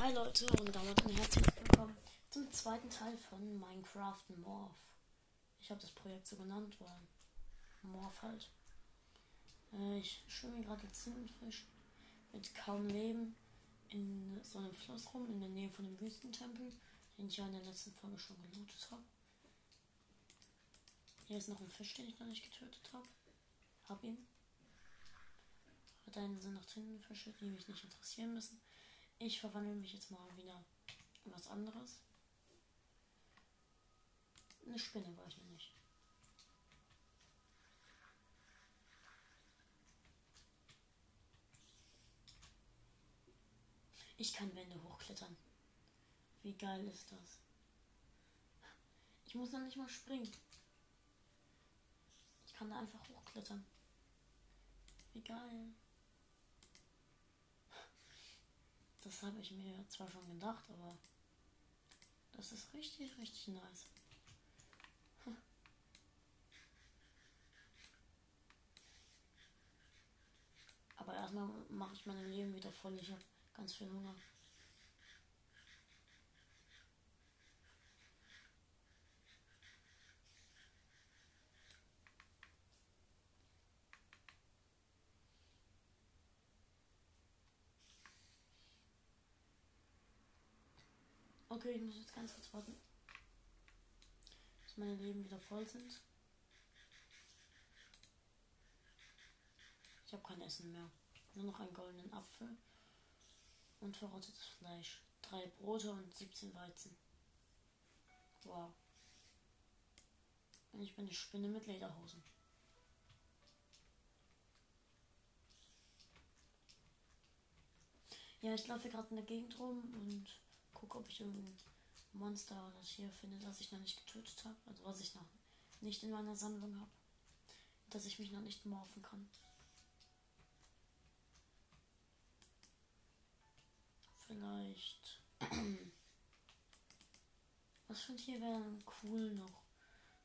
Hi Leute und damit ein herzlich willkommen zum zweiten Teil von Minecraft Morph. Ich habe das Projekt so genannt, weil Morph halt. Äh, ich schwimme gerade als Tintenfisch mit kaum Leben in so einem Fluss rum, in der Nähe von dem Wüstentempel, den ich ja in der letzten Folge schon gelootet habe. Hier ist noch ein Fisch, den ich noch nicht getötet habe. Hab ihn. Hat einen Sinn nach Tintenfische, die mich nicht interessieren müssen. Ich verwandle mich jetzt mal wieder in was anderes. Eine Spinne war ich noch nicht. Ich kann Wände hochklettern. Wie geil ist das? Ich muss noch nicht mal springen. Ich kann da einfach hochklettern. Wie geil. Das habe ich mir zwar schon gedacht, aber das ist richtig, richtig nice. Aber erstmal mache ich mein Leben wieder voll. Ich habe ganz viel Hunger. Okay, ich muss jetzt ganz kurz warten. Dass meine Leben wieder voll sind. Ich habe kein Essen mehr. Nur noch einen goldenen Apfel und verrottetes Fleisch. Drei Brote und 17 Weizen. Wow. Und ich bin eine Spinne mit Lederhosen. Ja, ich laufe gerade in der Gegend rum und gucke, ob ich irgendein Monster oder Tier finde, das ich noch nicht getötet habe. Also was ich noch nicht in meiner Sammlung habe. Dass ich mich noch nicht morphen kann. Vielleicht. Was für ein Tier wäre cool noch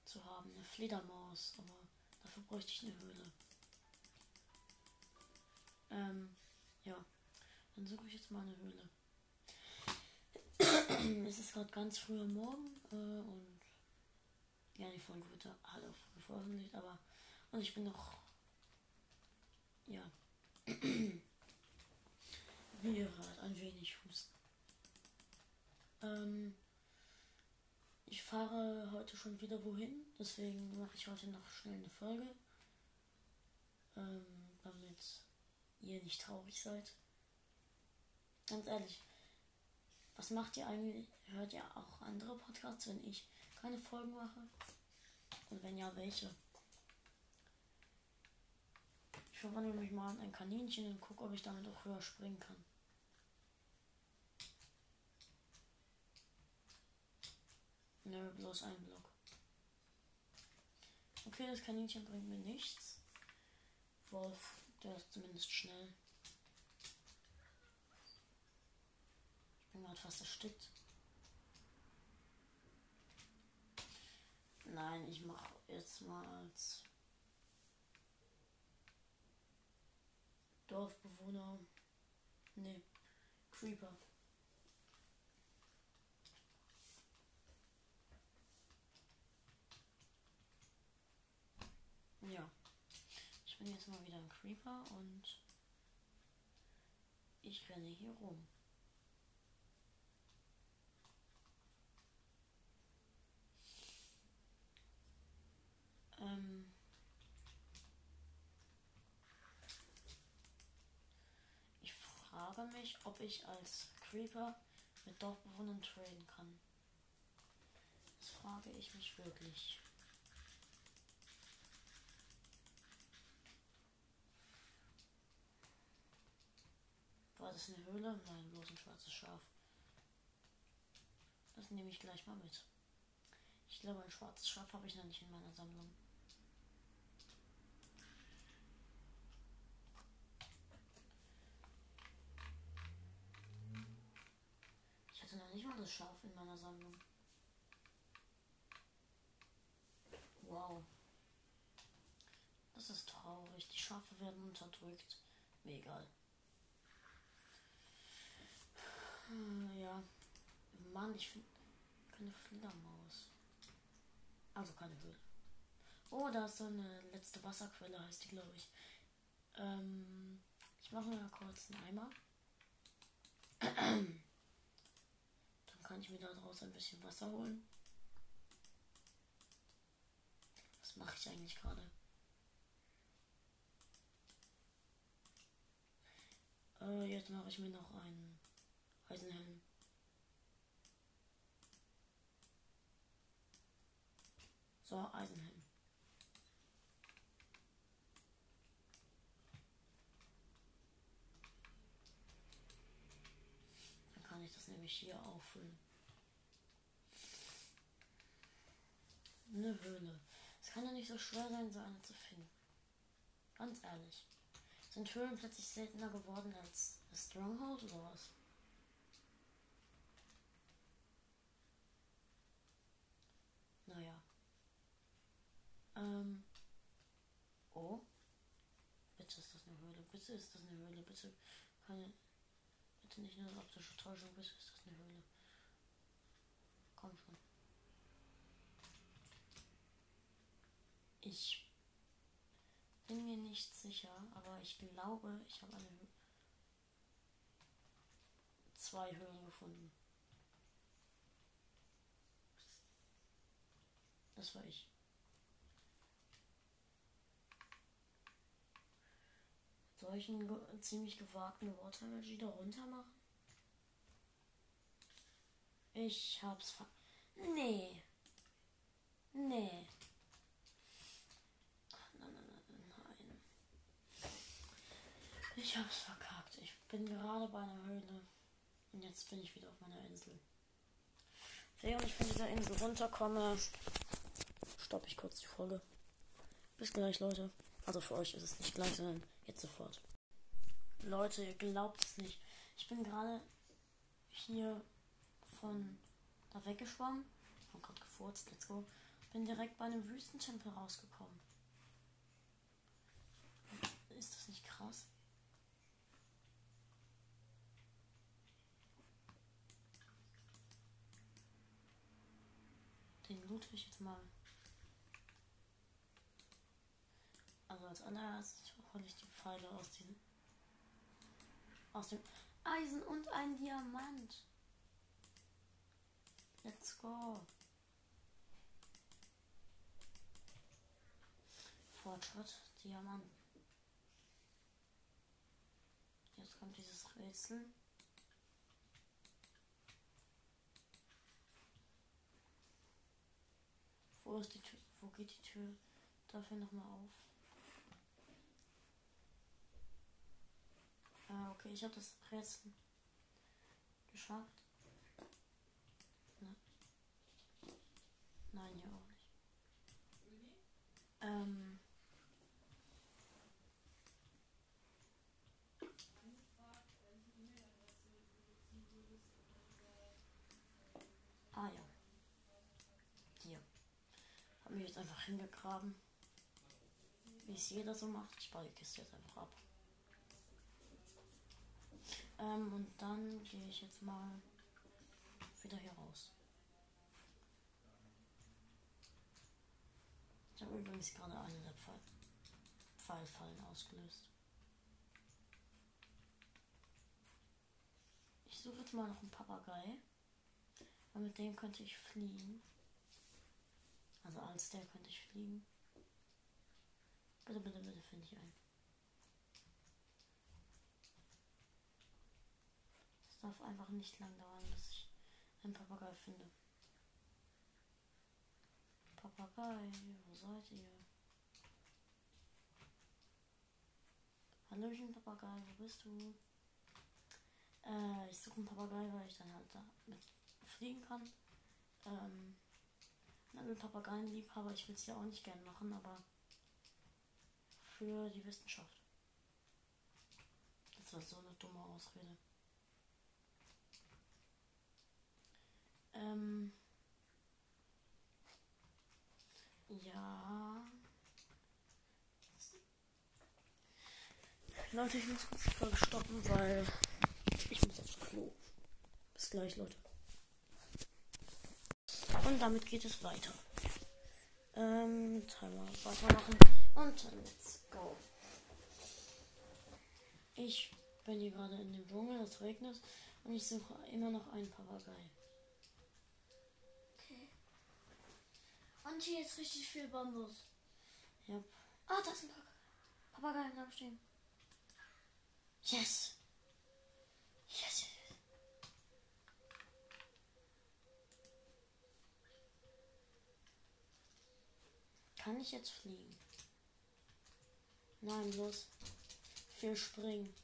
zu haben? Eine Fledermaus, aber dafür bräuchte ich eine Höhle. Ähm, ja. Dann suche ich jetzt mal eine Höhle. es ist gerade ganz früh am Morgen äh, und ja, die Folge wird halt auch früh veröffentlicht, aber und ich bin noch ja wie ihr hört, ein wenig husten. Ähm, ich fahre heute schon wieder wohin, deswegen mache ich heute noch schnell eine Folge, ähm, damit ihr nicht traurig seid. Ganz ehrlich, was macht ihr eigentlich? Hört ihr auch andere Podcasts, wenn ich keine Folgen mache? Und wenn ja, welche? Ich verwandle mich mal in ein Kaninchen und gucke, ob ich damit auch höher springen kann. Nö, bloß ein Block. Okay, das Kaninchen bringt mir nichts. Wolf, der ist zumindest schnell. Bin gerade fast erstickt. Nein, ich mache jetzt mal als Dorfbewohner. Nee, Creeper. Ja. Ich bin jetzt mal wieder ein Creeper und ich renne hier rum. Ähm ich mich, ob ich als Creeper mit Dorfbewohnern traden kann. Das frage ich mich wirklich. War das eine Höhle? Nein, bloß ein schwarzes Schaf. Das nehme ich gleich mal mit. Ich glaube, ein schwarzes Schaf habe ich noch nicht in meiner Sammlung. Ich das Schaf in meiner Sammlung. Wow. Das ist traurig. Die Schafe werden unterdrückt. Mir egal. Mann, ich finde keine Fledermaus. Also keine Höhle. Oh, da ist so eine letzte Wasserquelle, heißt die, glaube ich. Ähm, ich mache mal kurz einen Eimer. Kann ich mir daraus ein bisschen Wasser holen. Was mache ich eigentlich gerade? Äh, jetzt mache ich mir noch einen Eisenhelm. So, Eisenhelm. Dann kann ich das nämlich hier auffüllen. Eine Höhle. Es kann ja nicht so schwer sein, so eine zu finden. Ganz ehrlich. Sind Höhlen plötzlich seltener geworden als Stronghold oder was? Naja. Ähm. Oh. Bitte ist das eine Höhle. Bitte ist das eine Höhle. Bitte keine. Bitte nicht nur optische Täuschung. Bitte ist das eine Höhle. Komm schon. Ich bin mir nicht sicher, aber ich glaube, ich habe eine Hö zwei Höhlen gefunden. Das war ich. Einen ge ziemlich gewagten Water Energy da runter machen? Ich hab's ver... Nee. Nee. Ich hab's verkackt. Ich bin gerade bei einer Höhle. Und jetzt bin ich wieder auf meiner Insel. Während ich von dieser Insel runterkomme, stoppe ich kurz die Folge. Bis gleich, Leute. Also für euch ist es nicht gleich, sondern jetzt sofort. Leute, ihr glaubt es nicht. Ich bin gerade hier von da weggeschwommen. Hab gerade gefurzt, let's go. Bin direkt bei einem Wüstentempel rausgekommen. Ist das nicht krass? Den loot ich jetzt mal. Also als allererstes hole ich die Pfeile aus dem aus dem Eisen und ein Diamant. Let's go. Fortschritt, Diamant. Jetzt kommt dieses Rätsel. Wo ist die Tür? Wo geht die Tür dafür nochmal auf? Ah, okay, ich habe das Rätsel geschafft. Ne? Nein, hier auch nicht. Ähm. Ah ja. Hier. Hab mich jetzt einfach hingegraben. Wie es jeder so macht. Ich baue die Kiste jetzt einfach ab. Ähm, und dann gehe ich jetzt mal wieder hier raus. Ich habe übrigens gerade eine der Pfeil Pfeilfallen ausgelöst. Ich suche jetzt mal noch einen Papagei. Und mit dem könnte ich fliegen. Also als der könnte ich fliegen. Bitte, bitte, bitte finde ich einen. Darf einfach nicht lang dauern, bis ich einen Papagei finde. Papagei, wo seid ihr? Hallöchen Papagei, wo bist du? Äh, ich suche einen Papagei, weil ich dann halt da mit fliegen kann. Ähm, alle Papageienliebhaber, ich will es ja auch nicht gern machen, aber für die Wissenschaft. Das war so eine dumme Ausrede. Ähm, ja. Leute, ich muss kurz die Folge stoppen, weil ich muss aufs Klo. Bis gleich, Leute. Und damit geht es weiter. Ähm, Timer weitermachen. Und let's go. Ich bin hier gerade in dem Dschungel, es regnet. Und ich suche immer noch einen Papagei. Und hier ist richtig viel Bambus. Ja. Ah, da ist ein Papagei am Stehen. Yes! Yes! Kann ich jetzt fliegen? Nein, los. Viel springen.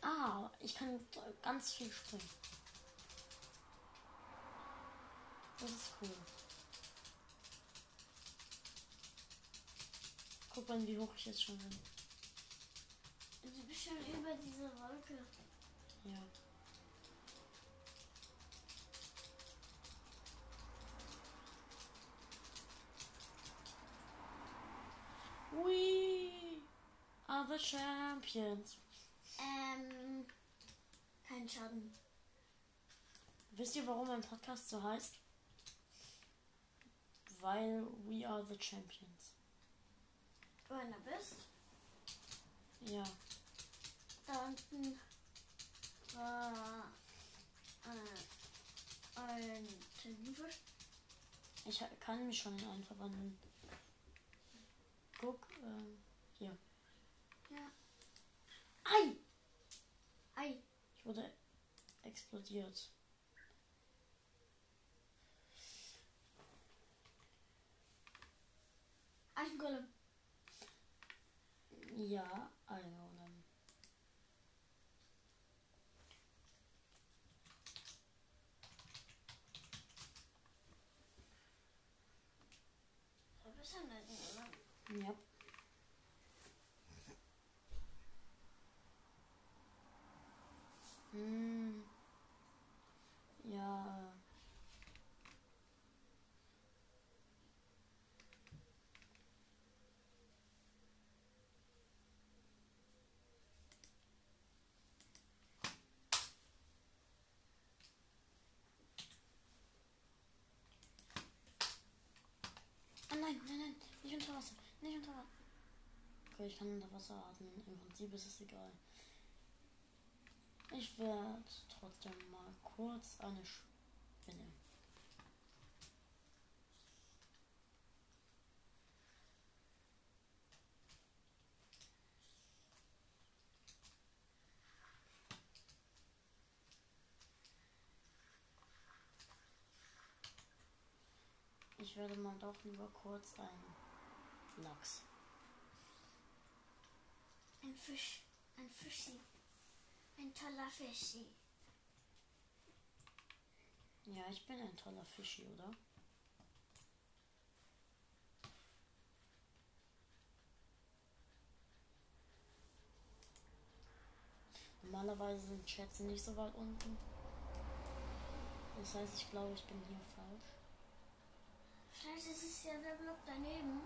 Ah, ich kann ganz viel springen. Das ist cool. Guck mal, wie hoch ich jetzt schon bin. Du bist schon über diese Wolke. Ja. We are the champions. Ähm, kein Schaden. Wisst ihr, warum mein Podcast so heißt? Weil we are the champions. Du einer bist. Ja. Da unten war äh, ein Tintenfisch. Ich kann mich schon in einen verwandeln. Guck, ähm, hier. Ja. Ei! Ei. Ich wurde explodiert. Eisengolem. Ja, also dann. Da bist du ein Eisengolem. Ja. Hm. Ja. Ah nein, nein, nein, nicht unter Wasser, nicht unter Wasser. Okay, ich kann unter Wasser atmen. Im Prinzip ist es egal. Ich werde trotzdem mal kurz eine Spinne. Ich werde mal doch lieber kurz einen Lachs. Ein Fisch. Ein Fischi. Ein toller Fischi. Ja, ich bin ein toller Fischi, oder? Normalerweise sind Schätze nicht so weit unten. Das heißt, ich glaube, ich bin hier falsch. Ist es ja der Block daneben.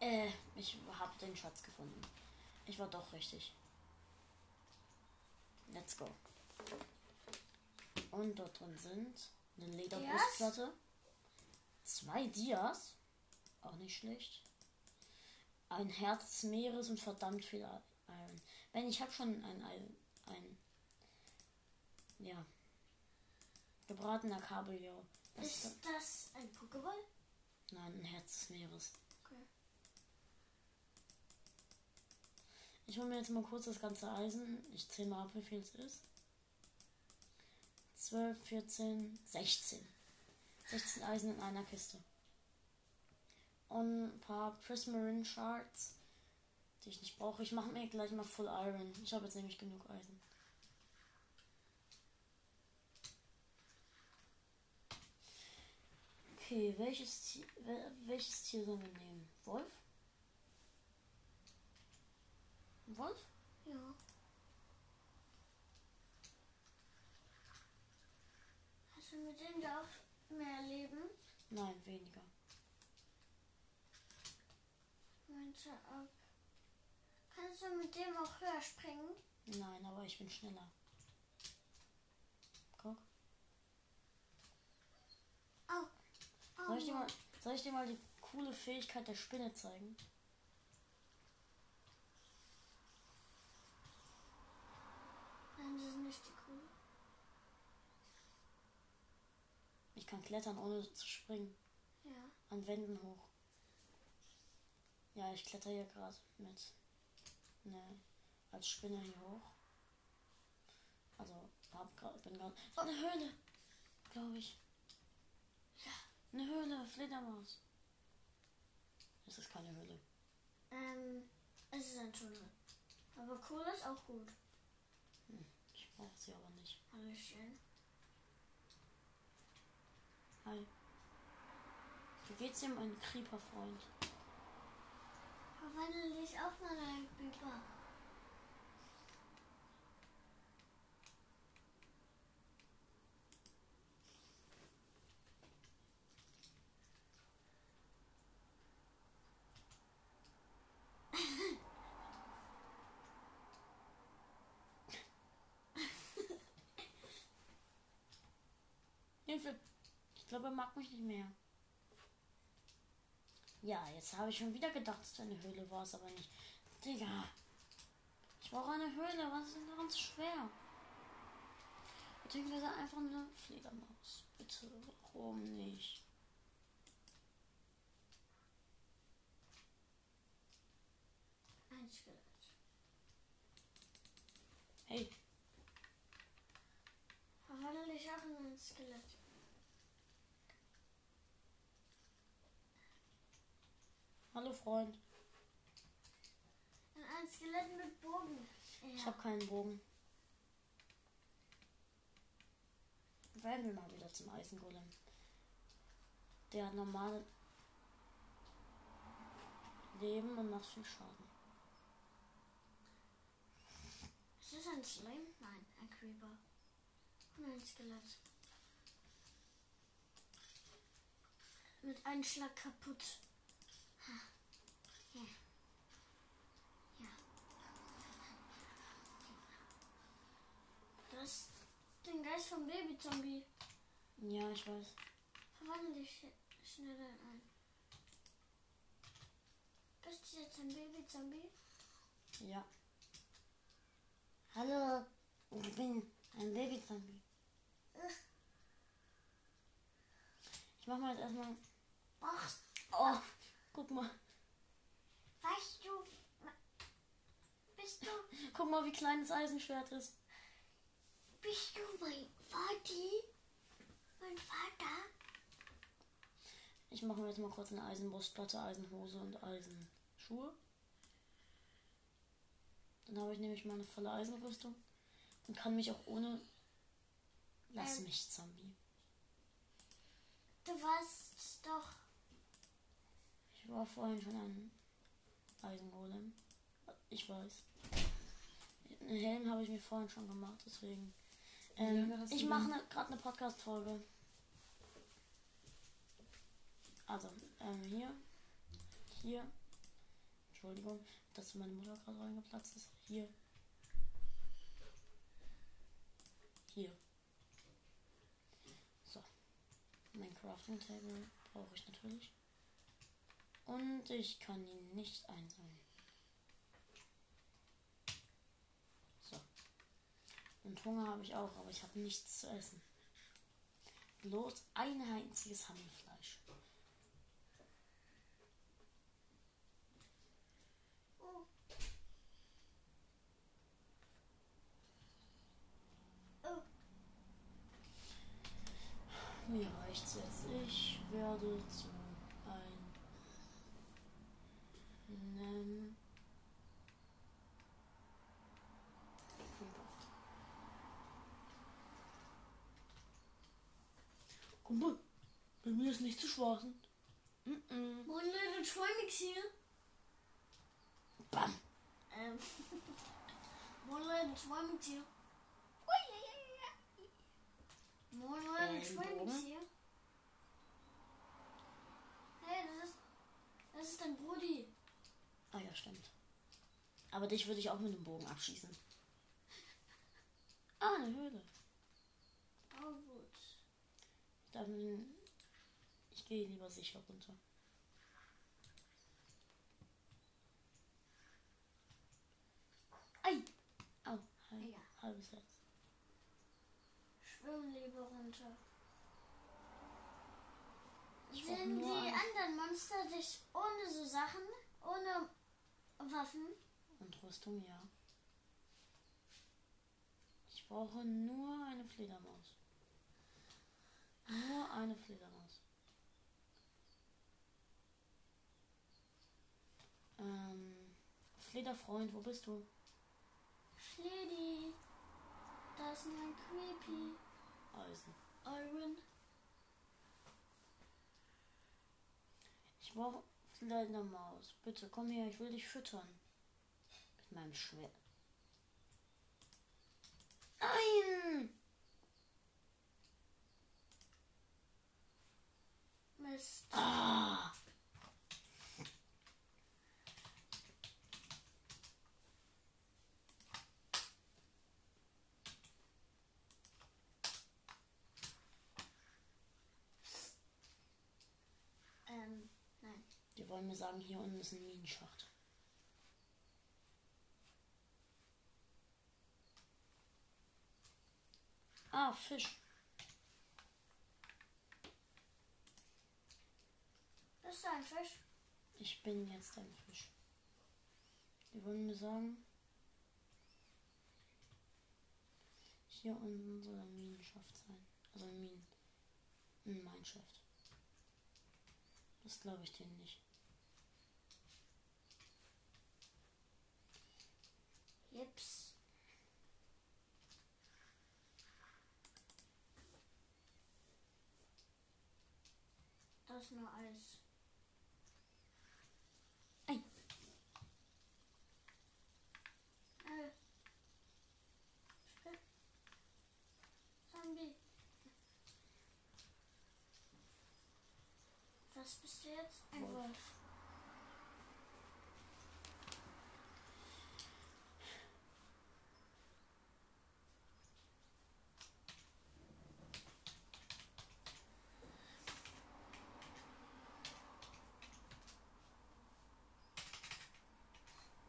Äh, ich habe den Schatz gefunden. Ich war doch richtig. Let's go. Und dort drin sind eine Lederbrustplatte, zwei Dias, auch nicht schlecht, ein Herz des Meeres und verdammt viel Iron. Ben, ich habe schon ein, ein, ein, ja, gebratener Kabeljau. Das ist, Ist das ein Pokéball? nein, ein Herz des Meeres. Okay. Ich hole mir jetzt mal kurz das ganze Eisen. Ich zähle mal ab, wie viel es ist. 12, 14, 16. 16 Eisen in einer Kiste. Und ein paar Prismarine Shards, die ich nicht brauche. Ich mache mir gleich mal Full Iron. Ich habe jetzt nämlich genug Eisen. Okay, welches Tier, wel- welches Tier sollen wir nehmen? Wolf? Wolf? Ja. Hast du mit dem da auch mehr Leben? Nein, weniger. Meinst du ab? Kannst du mit dem auch höher springen? Nein, aber ich bin schneller. Soll ich, dir mal, soll ich dir mal die coole Fähigkeit der Spinne zeigen? Nein, das ist nicht die cool. Ich kann klettern, ohne zu springen. Ja. An Wänden hoch. Ja, ich kletter hier gerade mit. Ne, als Spinne hier hoch. Also, hab grad, bin gerade. Oh, eine Höhle! Glaube ich. Eine Höhle, Fledermaus. Es ist keine Höhle. Ähm, es ist ein Tunnel. Aber cool ist auch gut. Ich brauche sie aber nicht. Hallöchen. Hi. Wie geht's dir, mein Creeper-Freund? Verwandle dich auch mal in einen Creeper. Hilfe! Ich glaube, er mag mich nicht mehr. Ja, jetzt habe ich schon wieder gedacht, dass deine Höhle war es aber nicht. Digga. Ich brauche eine Höhle. Was ist denn daran so schwer? Beziehungsweise einfach eine Fledermaus. Bitte, warum nicht? Ein Skelett. Hey, auch in ein Skelett. hallo Freund. In ein Skelett mit Bogen. Ich Ja. habe keinen Bogen. Werden wir mal wieder zum Eisengolem. Der hat normale Leben und macht viel Schaden. Ist das ein Slime? Nein, ein Creeper. Und ein Skelett. Mit einem Schlag kaputt. Ha. Ja. Ja. Das ist den Geist vom Babyzombie. Ja, ich weiß. Verwandle dich sch- schneller in ein. Bist du jetzt ein Babyzombie? Ja. Hallo, ich bin ein Babyzombie. Ich mach mal jetzt erstmal. Ach, Oh, guck mal. weißt du, bist du, Guck mal, wie klein das Eisenschwert ist. Bist du mein Vati? Mein Vater? Ich mache mir jetzt mal kurz eine Eisenbrustplatte, Eisenhose und Eisenschuhe. Dann habe ich nämlich mal eine volle Eisenrüstung und kann mich auch ohne. Lass Ähm. mich, Zombie. Du warst doch. Ich war vorhin schon ein Eisengolem. Ich weiß. Einen Helm habe ich mir vorhin schon gemacht, deswegen. Ähm, ich mache ne, gerade eine Podcast-Folge. Also, ähm, hier. Hier. Entschuldigung, dass meine Mutter gerade reingeplatzt ist. Hier. Hier. So. Mein Crafting Table brauche ich natürlich. Und ich kann ihn nicht einsammeln. So. Und Hunger habe ich auch, aber ich habe nichts zu essen. Bloß ein einziges Hammelfleisch. Mir reicht's jetzt. Ich werde zu einem Kumpel, bei mir ist nicht zu schwachen. Mm -mm. mein little Trinix hier. Bam. Ähm. mein little Trinix hier. Mein little Ähm, Trinix Bogen? hier. Hey, das ist. Das ist dein Brudi. Ah ja, stimmt. Aber dich würde ich auch mit dem Bogen abschießen. Ah, eine Höhle. Oh, gut. Ich gehe lieber sicher runter. Ei! Au, halb, Egal. halbes Herz. Schwimm lieber runter. Ich nur die ein- anderen Monster dich ohne so Sachen, ohne Waffen? Und Rüstung, ja. Ich brauche nur eine Fledermaus. Nur eine Fledermaus. Ähm, Flederfreund, wo bist du? Fledi. Da ist ein Creepy. Eisen. Iron. Ich brauche Fledermaus. Bitte, komm her, ich will dich füttern. Mit meinem Schwert. Nein! Mist. Ah! Ähm, nein. Die wollen mir sagen, hier unten ist ein Minenschacht. Ah, Fisch. Du ein Fisch? Ich bin jetzt ein Fisch. Die wollen mir sagen, hier unten soll ein Minenschaft sein. Also ein Minen. Ein Mineshaft. Das glaube ich denen nicht. Jips. Das ist nur Eis. Ei. Äh. Spin- Zombie. Was bist du jetzt? Ein Wolf. Wolf.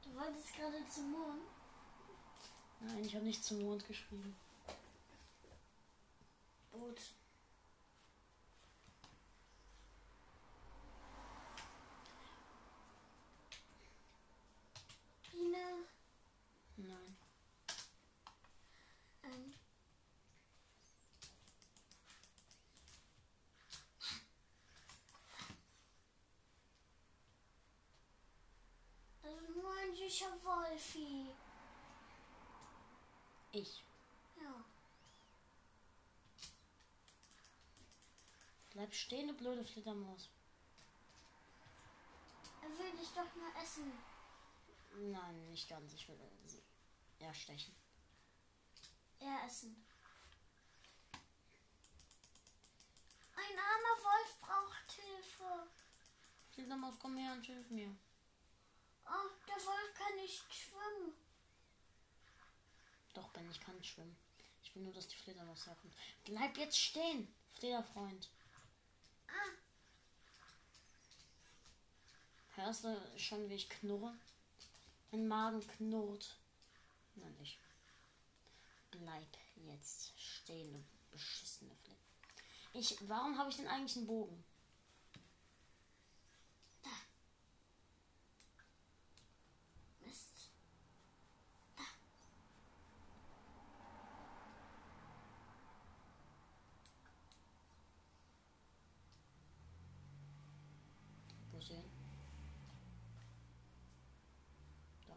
Du wolltest gerade zum Mond. Nein, ich habe nicht zum Mond geschrieben. Gut. Biene. Nein. Ähm. Das ist süßer Wolfi. Ich. Ja. Bleib stehen, du blöde Flittermaus. Er will dich doch nur essen. Nein, nicht ganz. Ich will sie erstechen. Er essen. Ein armer Wolf braucht Hilfe. Flittermaus, komm her und hilf mir. Oh, der Wolf kann nicht schwimmen. Doch, Ben, ich kann schwimmen. Ich will nur, dass die Fledermaus herkommt. Bleib jetzt stehen, Flederfreund. Ah, Hörst du schon, wie ich knurre? Mein Magen knurrt. Na nicht. Bleib jetzt stehen, du beschissene Flick. Ich, warum habe ich denn eigentlich einen Bogen? Mist. Wo ist er hin? Da.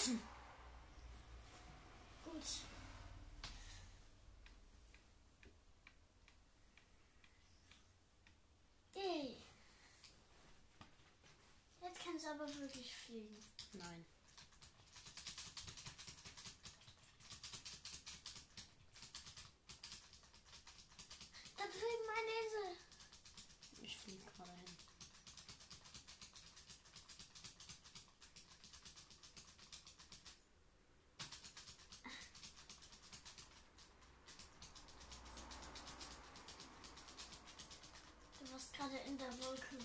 Getroffen! Gut. Yay. Jetzt kannst du aber wirklich fliegen. Nein. Gerade in der Wolke.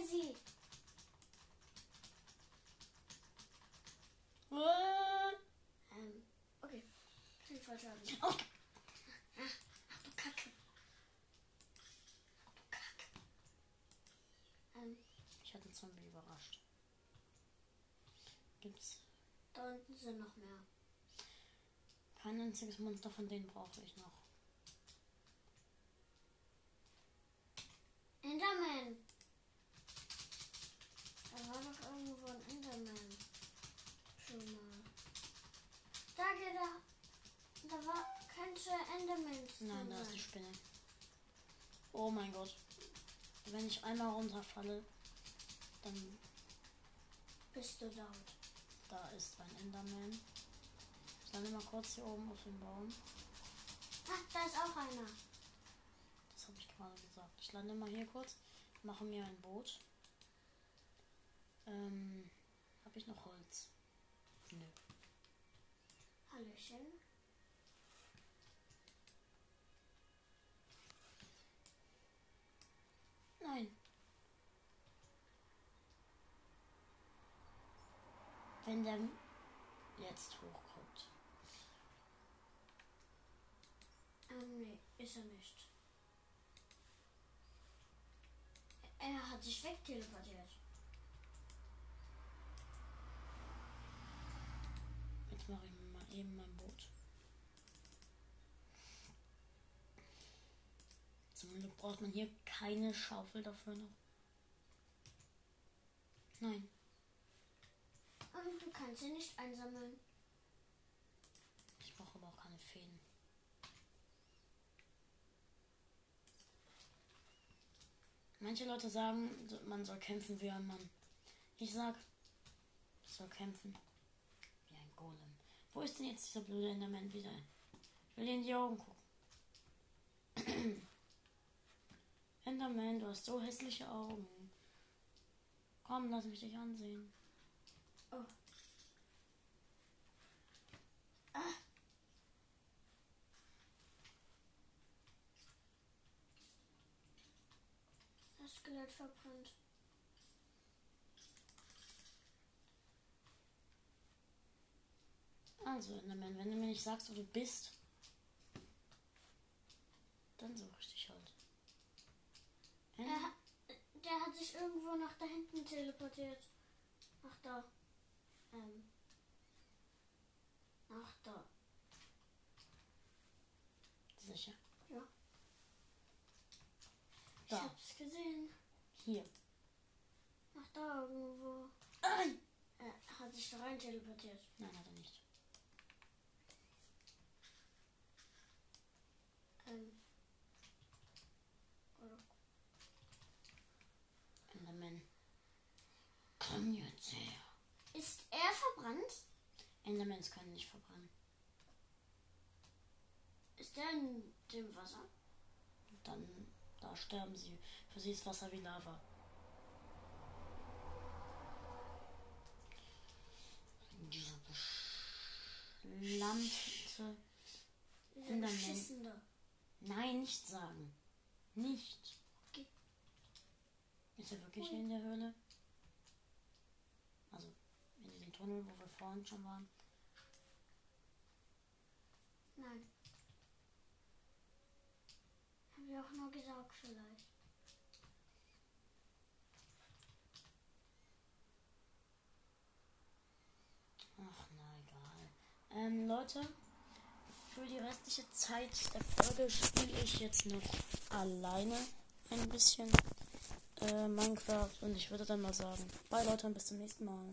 Easy. Äh, Ähm, okay. Kein Vollschaden. Oh, Ach du Kacke. Ach du Kacke. Ähm, ich hatte einen Zombie überrascht. Gibt's da unten sind noch mehr. kein einziges Monster, von denen brauche ich noch. Enderman. Da war doch irgendwo ein Enderman. Schon mal. Da geht er. Da war könnte Endermans Nein, da ist die Spinne. Oh mein Gott. Wenn ich einmal runterfalle, dann Bist du laut? Da ist ein Enderman. Ich lande mal kurz hier oben auf dem Baum. Ach, da ist auch einer. Das habe ich gerade gesagt. Ich lande mal hier kurz, mache mir ein Boot. Ähm, habe ich noch Holz? Nö. Hallöchen. Nein. Wenn der jetzt hochkommt. Ähm, nee, ist er nicht. Er hat sich wegteleportiert. Jetzt mache ich mir mal eben mein Boot. Zum Glück braucht man hier keine Schaufel dafür noch. Nein. Und du kannst sie nicht einsammeln. Ich brauche aber auch keine Fäden. Manche Leute sagen, man soll kämpfen wie ein Mann. Ich sag, ich soll kämpfen wie ein Golem. Wo ist denn jetzt dieser blöde Enderman wieder? Ich will in die Augen gucken. Enderman, du hast so hässliche Augen. Komm, lass mich dich ansehen. Oh. Ah. Das Skelett verbrannt. Also, Enderman, wenn du mir nicht sagst, wo du bist, dann suche ich dich halt. Er, ha- der hat sich irgendwo nach da hinten teleportiert. Ach da. Ähm. Ach da. sicher. Ja. Ich Da, hab's gesehen. hier. Ach da irgendwo. Nein! Er hat sich da rein teleportiert. Nein, hat er nicht. Ähm. Oder Enderman. Komm jetzt her. Er verbrannt? Endermans können nicht verbrennen. Ist der in dem Wasser? Dann, da sterben sie. Für sie ist Wasser wie Lava. Dieser beschlammte... Enderman. Nein, nicht sagen. Nicht. Okay. Ist er wirklich in der Höhle? Tunnel, wo wir vorhin schon waren. Nein. Hab ich auch nur gesagt vielleicht. Ach, na egal. Ähm, Leute, für die restliche Zeit der Folge spiele ich jetzt noch alleine ein bisschen äh, Minecraft und ich würde dann mal sagen, bye Leute und bis zum nächsten Mal.